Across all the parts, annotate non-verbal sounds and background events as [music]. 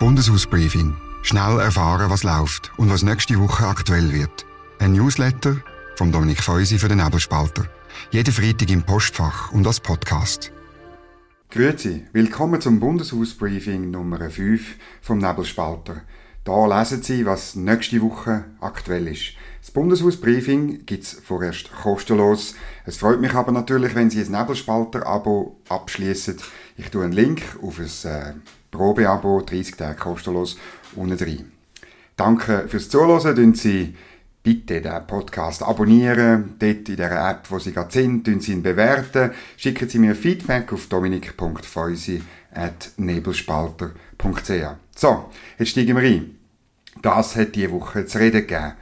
Bundeshausbriefing. Schnell erfahren, was läuft und was nächste Woche aktuell wird. Ein Newsletter vom Dominik Feusi für den Nebelspalter. Jeden Freitag im Postfach und als Podcast. Grüezi, willkommen zum Bundeshausbriefing Nummer 5 vom Nebelspalter. Da lesen Sie, was nächste Woche aktuell ist. Das Bundeshausbriefing gibt es vorerst kostenlos. Es freut mich aber natürlich, wenn Sie ein Nebelspalter-Abo abschließen. Ich tue einen Link auf ein äh, Probeabo, 30 Tage kostenlos, unten drin. Danke fürs Zuhören. Tun Sie bitte den Podcast abonnieren, dort in der App, wo Sie gerade sind, tun Sie ihn bewerten, schicken Sie mir Feedback auf dominik.feusi.nebelspalter.ch. So, jetzt steigen wir ein. Das hat diese Woche zu reden gegeben.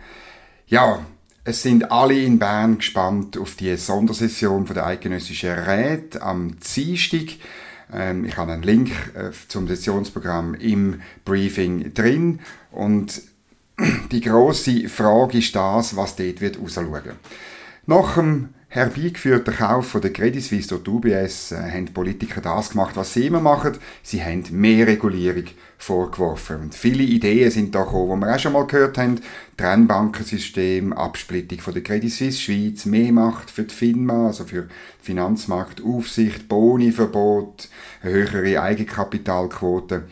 Ja, es sind alle in Bern gespannt auf die Sondersession der Eidgenössischen Räte am Dienstag. Ähm, ich habe einen Link äh, zum Sessionsprogramm im Briefing drin und [clears throat] die große Frage ist das, was dort wird rausschauen. Nach dem herbeigeführten Kauf von der Credit Suisse durch die UBS äh, haben Politiker das gemacht, was sie immer machen. Sie haben mehr Regulierung vorgeworfen. Und viele Ideen sind da gekommen, die wir auch schon mal gehört haben. Trennbankensystem, Absplittung von der Credit Suisse Schweiz, mehr Macht für die FINMA, also für Finanzmarktaufsicht, Boniverbot, höhere Eigenkapitalquote.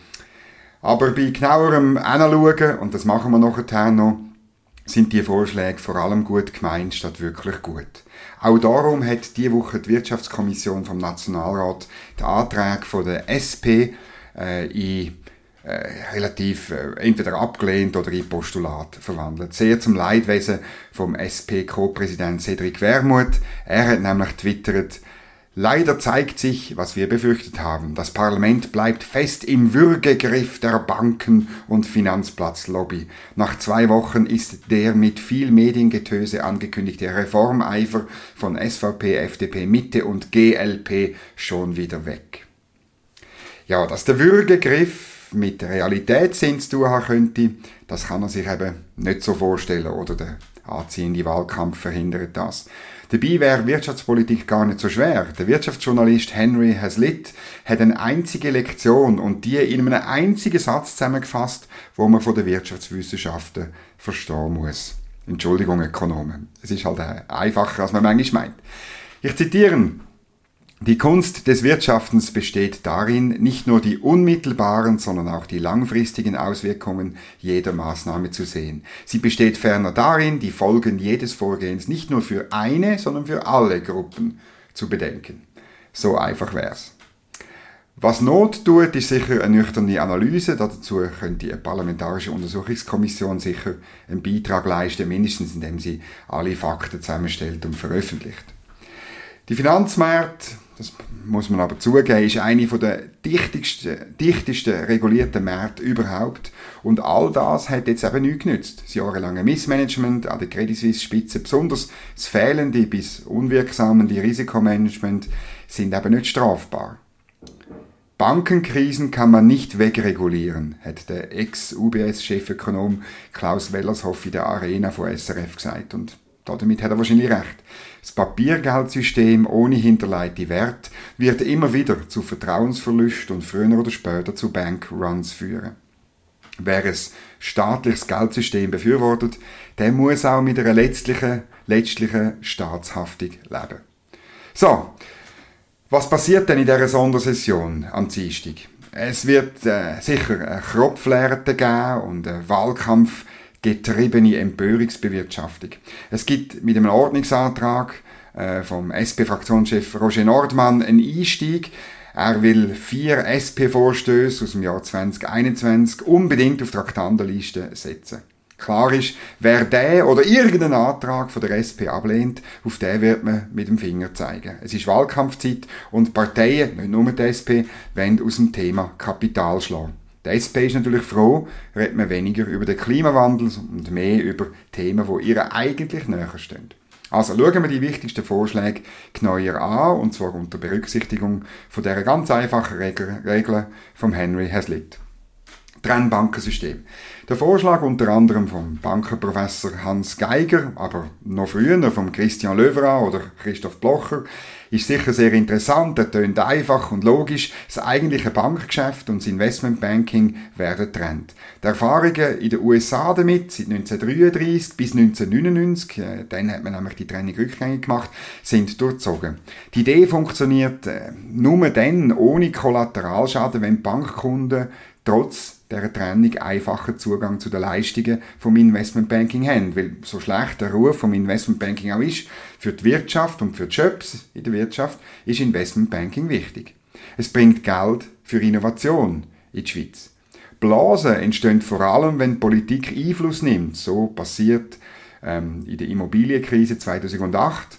Aber bei genauerem Anschauen, und das machen wir nachher noch, sind die Vorschläge vor allem gut gemeint statt wirklich gut. Auch darum hat diese Woche die Wirtschaftskommission vom Nationalrat den Antrag von der SP äh, in äh, relativ äh, entweder abgelehnt oder in Postulat verwandelt. Sehr zum Leidwesen vom SP-Co-Präsident Cedric Wermuth. Er hat nämlich twittert, Leider zeigt sich, was wir befürchtet haben. Das Parlament bleibt fest im Würgegriff der Banken- und Finanzplatzlobby. Nach zwei Wochen ist der mit viel Mediengetöse angekündigte Reformeifer von SVP, FDP, Mitte und GLP schon wieder weg. Ja, dass der Würgegriff mit Realitätssinn zu tun haben könnte, das kann er sich eben nicht so vorstellen, oder der anziehende Wahlkampf verhindert das. Dabei wäre Wirtschaftspolitik gar nicht so schwer. Der Wirtschaftsjournalist Henry Hazlitt hat eine einzige Lektion und die in einem einzigen Satz zusammengefasst, wo man von den Wirtschaftswissenschaften verstehen muss. Entschuldigung, Ökonomen. Es ist halt einfacher, als man manchmal meint. Ich zitiere. Die Kunst des Wirtschaftens besteht darin, nicht nur die unmittelbaren, sondern auch die langfristigen Auswirkungen jeder Maßnahme zu sehen. Sie besteht ferner darin, die Folgen jedes Vorgehens nicht nur für eine, sondern für alle Gruppen zu bedenken. So einfach wär's. Was Not tut, ist sicher eine nüchterne Analyse. Dazu könnte eine parlamentarische Untersuchungskommission sicher einen Beitrag leisten, mindestens indem sie alle Fakten zusammenstellt und veröffentlicht. Die Finanzmärkte das muss man aber zugeben, ist eine der dichtesten, dichtesten regulierten Märkte überhaupt. Und all das hat jetzt eben nichts genützt. Das jahrelange Missmanagement an der Credit Suisse Spitze, besonders das fehlende bis unwirksame Risikomanagement, sind eben nicht strafbar. Bankenkrisen kann man nicht wegregulieren, hat der Ex-UBS-Chefökonom Klaus Wellershoff in der Arena von SRF gesagt. Und damit hat er wahrscheinlich recht. Das Papiergeldsystem ohne hinterleite Wert wird immer wieder zu Vertrauensverlust und früher oder später zu Bankruns führen. Wer ein staatliches Geldsystem befürwortet, der muss auch mit einer letztlichen, letztlichen Staatshaftung leben. So, was passiert denn in dieser Sondersession am Dienstag? Es wird äh, sicher eine Kropflehre geben und einen Wahlkampf getriebene Empörungsbewirtschaftung. Es gibt mit einem Ordnungsantrag äh, vom SP-Fraktionschef Roger Nordmann einen Einstieg. Er will vier SP-Vorstöße aus dem Jahr 2021 unbedingt auf die Traktandenliste setzen. Klar ist, wer der oder irgendeinen Antrag von der SP ablehnt, auf den wird man mit dem Finger zeigen. Es ist Wahlkampfzeit und Parteien, nicht nur die SP, wollen aus dem Thema Kapital schlagen. Die SP ist natürlich froh, redet man weniger über den Klimawandel und mehr über Themen, die ihr eigentlich näher stehen. Also schauen wir die wichtigsten Vorschläge genauer an, und zwar unter Berücksichtigung von der ganz einfachen Regel, Regel vom Henry Hazlitt. Trennbankensystem. Der Vorschlag unter anderem vom Bankerprofessor Hans Geiger, aber noch früher vom Christian Löwera oder Christoph Blocher, ist sicher sehr interessant, er tönt einfach und logisch. Das eigentliche Bankgeschäft und das Investmentbanking werden trennt. Die Erfahrungen in den USA damit, seit 1933 bis 1999, äh, dann hat man nämlich die Trennung rückgängig gemacht, sind durchzogen. Die Idee funktioniert äh, nur dann ohne Kollateralschaden, wenn Bankkunden trotz der Trennung einfacher Zugang zu den Leistungen vom Investmentbanking haben. Weil so schlecht der Ruf vom Investmentbanking auch ist, für die Wirtschaft und für die Jobs in der Wirtschaft ist Investmentbanking wichtig. Es bringt Geld für Innovation in die Schweiz. Blasen entstehen vor allem, wenn Politik Einfluss nimmt. So passiert ähm, in der Immobilienkrise 2008,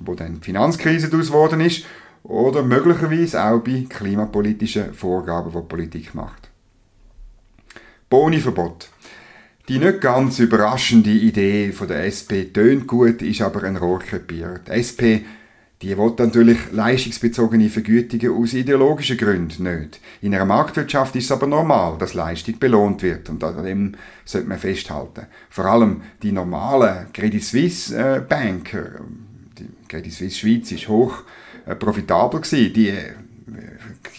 wo dann die Finanzkrise daraus geworden ist, oder möglicherweise auch bei klimapolitischen Vorgaben, die Politik macht. Boniverbot. Die nicht ganz überraschende Idee von der SP tönt gut, ist aber ein Rohrkrepierer. Die SP die will natürlich leistungsbezogene Vergütungen aus ideologischen Gründen nicht. In einer Marktwirtschaft ist es aber normal, dass Leistung belohnt wird und an dem sollte man festhalten. Vor allem die normalen Credit Suisse äh, Banker, die Credit Suisse Schweiz ist hoch äh, profitabel gewesen, die äh,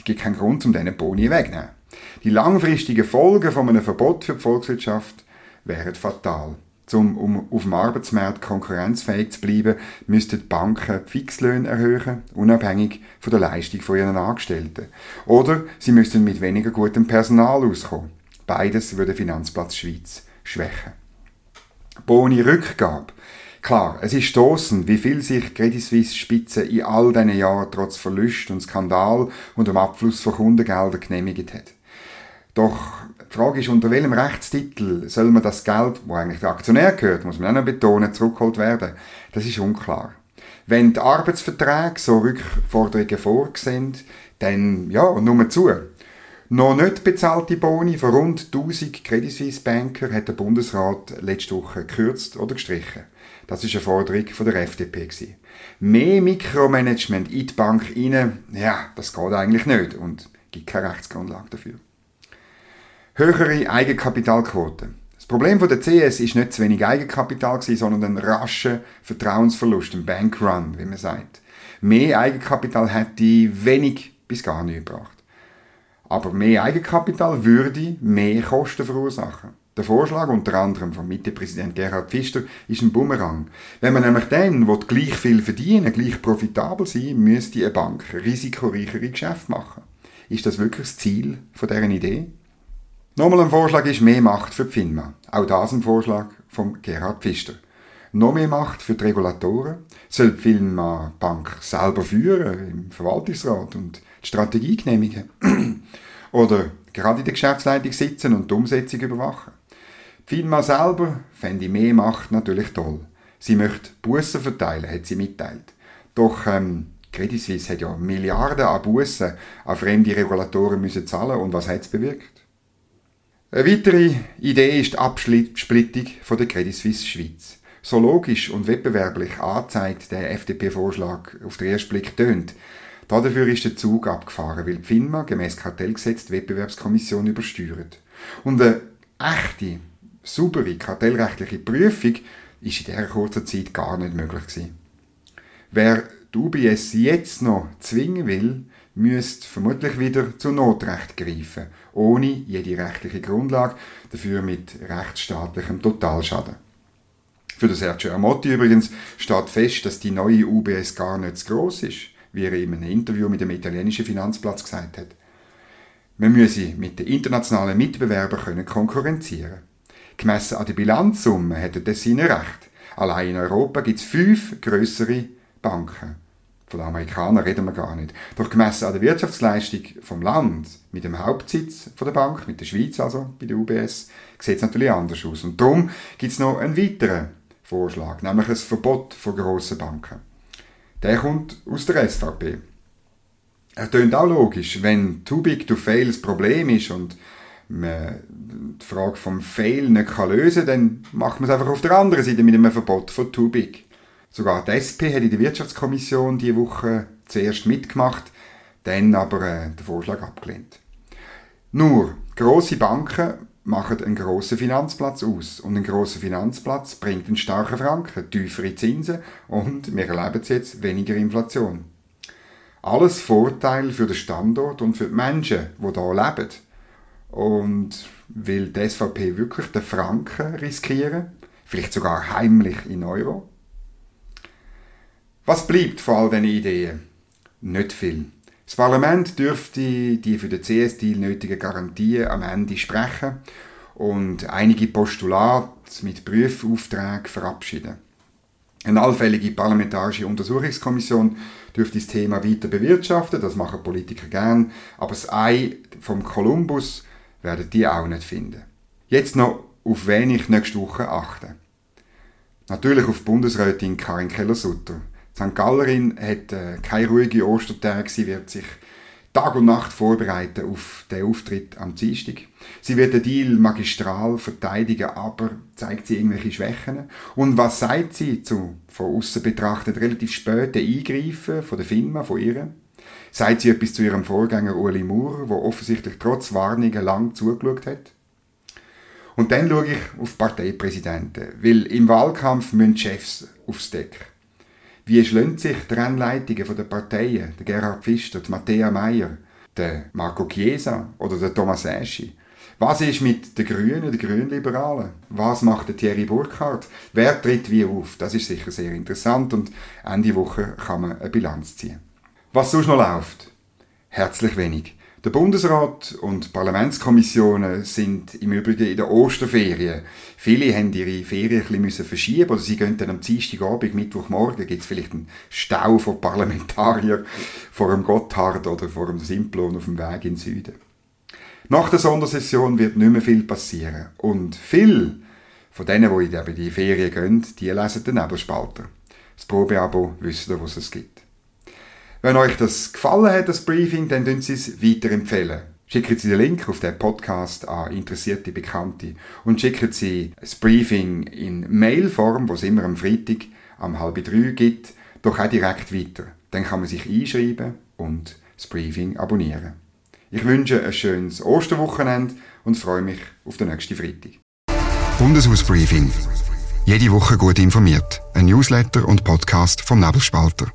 gibt keinen Grund, um diesen Boni wegzunehmen. Die langfristigen Folgen von einem Verbot für die Volkswirtschaft wären fatal. Um, um auf dem Arbeitsmarkt konkurrenzfähig zu bleiben, müssten die Banken die Fixlöhne erhöhen, unabhängig von der Leistung von ihren Angestellten. Oder sie müssten mit weniger gutem Personal auskommen. Beides würde Finanzplatz Schweiz schwächen. Boni Rückgabe. Klar, es ist stoßend, wie viel sich Credit Suisse Spitze in all diesen Jahren trotz Verlust und Skandal und dem Abfluss von Kundengeldern genehmigt hat. Doch die Frage ist, unter welchem Rechtstitel soll man das Geld, wo eigentlich der Aktionär gehört, muss man auch noch betonen, zurückgeholt werden? Das ist unklar. Wenn die Arbeitsverträge so Rückforderungen vorgesehen, dann ja, nur zu. Noch nicht bezahlte Boni von rund 1000 Credit Suisse Banker hat der Bundesrat letzte Woche gekürzt oder gestrichen. Das ist eine Forderung von der FDP. Gewesen. Mehr Mikromanagement in die Bank rein, ja, das geht eigentlich nicht und gibt keine Rechtsgrundlage dafür höhere Eigenkapitalquote. Das Problem von der CS ist nicht zu wenig Eigenkapital sondern ein rascher Vertrauensverlust, ein Bankrun, wie man sagt. Mehr Eigenkapital hätte wenig bis gar nicht gebracht. Aber mehr Eigenkapital würde mehr Kosten verursachen. Der Vorschlag unter anderem vom Mittepräsident Gerhard Pfister ist ein Bumerang. Wenn man nämlich dann will, gleich viel verdienen, gleich profitabel sein, müsste eine Bank risikoreichere Geschäfte machen. Ist das wirklich das Ziel von deren Idee? Nochmal ein Vorschlag ist mehr Macht für die FINMA. Auch das ein Vorschlag von Gerhard Pfister. Noch mehr Macht für die Regulatoren. Soll die FINMA Bank selber führen, im Verwaltungsrat und die Strategie genehmigen? [clears throat] Oder gerade in der Geschäftsleitung sitzen und die Umsetzung überwachen? Die FINMA selber fände mehr Macht natürlich toll. Sie möchte Bussen verteilen, hat sie mitteilt. Doch ähm, Credit Suisse hat ja Milliarden an Bussen an fremde Regulatoren müssen zahlen und was hat es bewirkt? Eine weitere Idee ist die Absplittung der Credit Suisse Schweiz. So logisch und wettbewerblich angezeigt der FDP-Vorschlag auf den ersten Blick tönt. Dafür ist der Zug abgefahren, weil die FINMA gemäß Kartellgesetz die Wettbewerbskommission übersteuert. Und eine echte, saubere kartellrechtliche Prüfung ist in dieser kurzen Zeit gar nicht möglich gewesen. Wer die UBS jetzt noch zwingen will, müsste vermutlich wieder zu Notrecht greifen, ohne jede rechtliche Grundlage, dafür mit rechtsstaatlichem Totalschaden. Für den Sergio Amotti übrigens steht fest, dass die neue UBS gar nicht zu gross ist, wie er in einem Interview mit dem italienischen Finanzplatz gesagt hat. Man müsse mit den internationalen Mitbewerbern können konkurrenzieren. Gemessen an der Bilanzsumme hätte das seine Recht. Allein in Europa gibt es fünf größere Banken. Von den Amerikanern reden wir gar nicht. Doch gemessen an der Wirtschaftsleistung vom Land, mit dem Hauptsitz von der Bank, mit der Schweiz also, bei der UBS, sieht es natürlich anders aus. Und darum gibt es noch einen weiteren Vorschlag, nämlich ein Verbot von grossen Banken. Der kommt aus der SVP. Er tönt auch logisch, wenn too big to fail das Problem ist und man die Frage vom Fail nicht lösen kann, dann macht man es einfach auf der anderen Seite mit einem Verbot von too big. Sogar die SP hat in der Wirtschaftskommission diese Woche zuerst mitgemacht, dann aber äh, den Vorschlag abgelehnt. Nur, Grosse Banken machen einen grossen Finanzplatz aus. Und ein grosser Finanzplatz bringt einen starken Franken, tiefere Zinsen und wir erleben jetzt weniger Inflation. Alles Vorteil für den Standort und für die Menschen, die hier leben. Und will die SVP wirklich den Franken riskieren? Vielleicht sogar heimlich in Euro? Was bleibt von all diesen Ideen? Nicht viel. Das Parlament dürfte die für den CS-Deal nötigen Garantien am Ende sprechen und einige Postulate mit Prüfaufträgen verabschieden. Eine allfällige parlamentarische Untersuchungskommission dürfte das Thema weiter bewirtschaften, das machen Politiker gern, aber das Ei vom Kolumbus werden die auch nicht finden. Jetzt noch, auf wen ich nächste Woche achte. Natürlich auf Bundesrätin Karin Keller-Sutter. St. Gallerin hat äh, keine ruhige Ostertage. Sie wird sich Tag und Nacht vorbereiten auf den Auftritt am Dienstag. Sie wird den Deal magistral verteidigen, aber zeigt sie irgendwelche Schwächen? Und was sagt sie zu von außen betrachtet relativ späten Eingreifen von der Firma, von ihr? Sagt sie etwas zu ihrem Vorgänger Uli Maurer, der offensichtlich trotz Warnungen lang zugeschaut hat? Und dann schaue ich auf Parteipräsidenten, weil im Wahlkampf müssen Chefs aufs Deck. Wie schlönt sich die Rennleitungen der Parteien, der Gerhard Pfister, die Matthäa Meyer, der Marco Chiesa oder der Thomas Eschi? Was ist mit den Grünen, den Grünliberalen? Was macht der Thierry Burkhardt? Wer tritt wie auf? Das ist sicher sehr interessant und Ende Woche kann man eine Bilanz ziehen. Was sonst noch läuft? Herzlich wenig. Der Bundesrat und Parlamentskommissionen sind im Übrigen in der Osterferien. Viele haben ihre Ferien ein bisschen verschieben oder sie gehen dann am Dienstagabend, Mittwochmorgen, gibt es vielleicht einen Stau von Parlamentariern vor dem Gotthard oder vor dem Simplon auf dem Weg in den Süden. Nach der Sondersession wird nicht mehr viel passieren. Und viel von denen, die in die Ferien gehen, die lesen den Nebelspalter. Das Probeabo wissen was es gibt. Wenn euch das gefallen hat, das Briefing, dann könnt Sie es weiterempfehlen. Schicken Sie den Link auf den Podcast an interessierte Bekannte und schicken Sie das Briefing in Mailform, wo es immer am Freitag am halb drei gibt, doch auch direkt weiter. Dann kann man sich einschreiben und das Briefing abonnieren. Ich wünsche ein schönes Osterwochenende und freue mich auf den nächsten Freitag. Bundeshausbriefing. Jede Woche gut informiert. Ein Newsletter und Podcast vom Nebelspalter.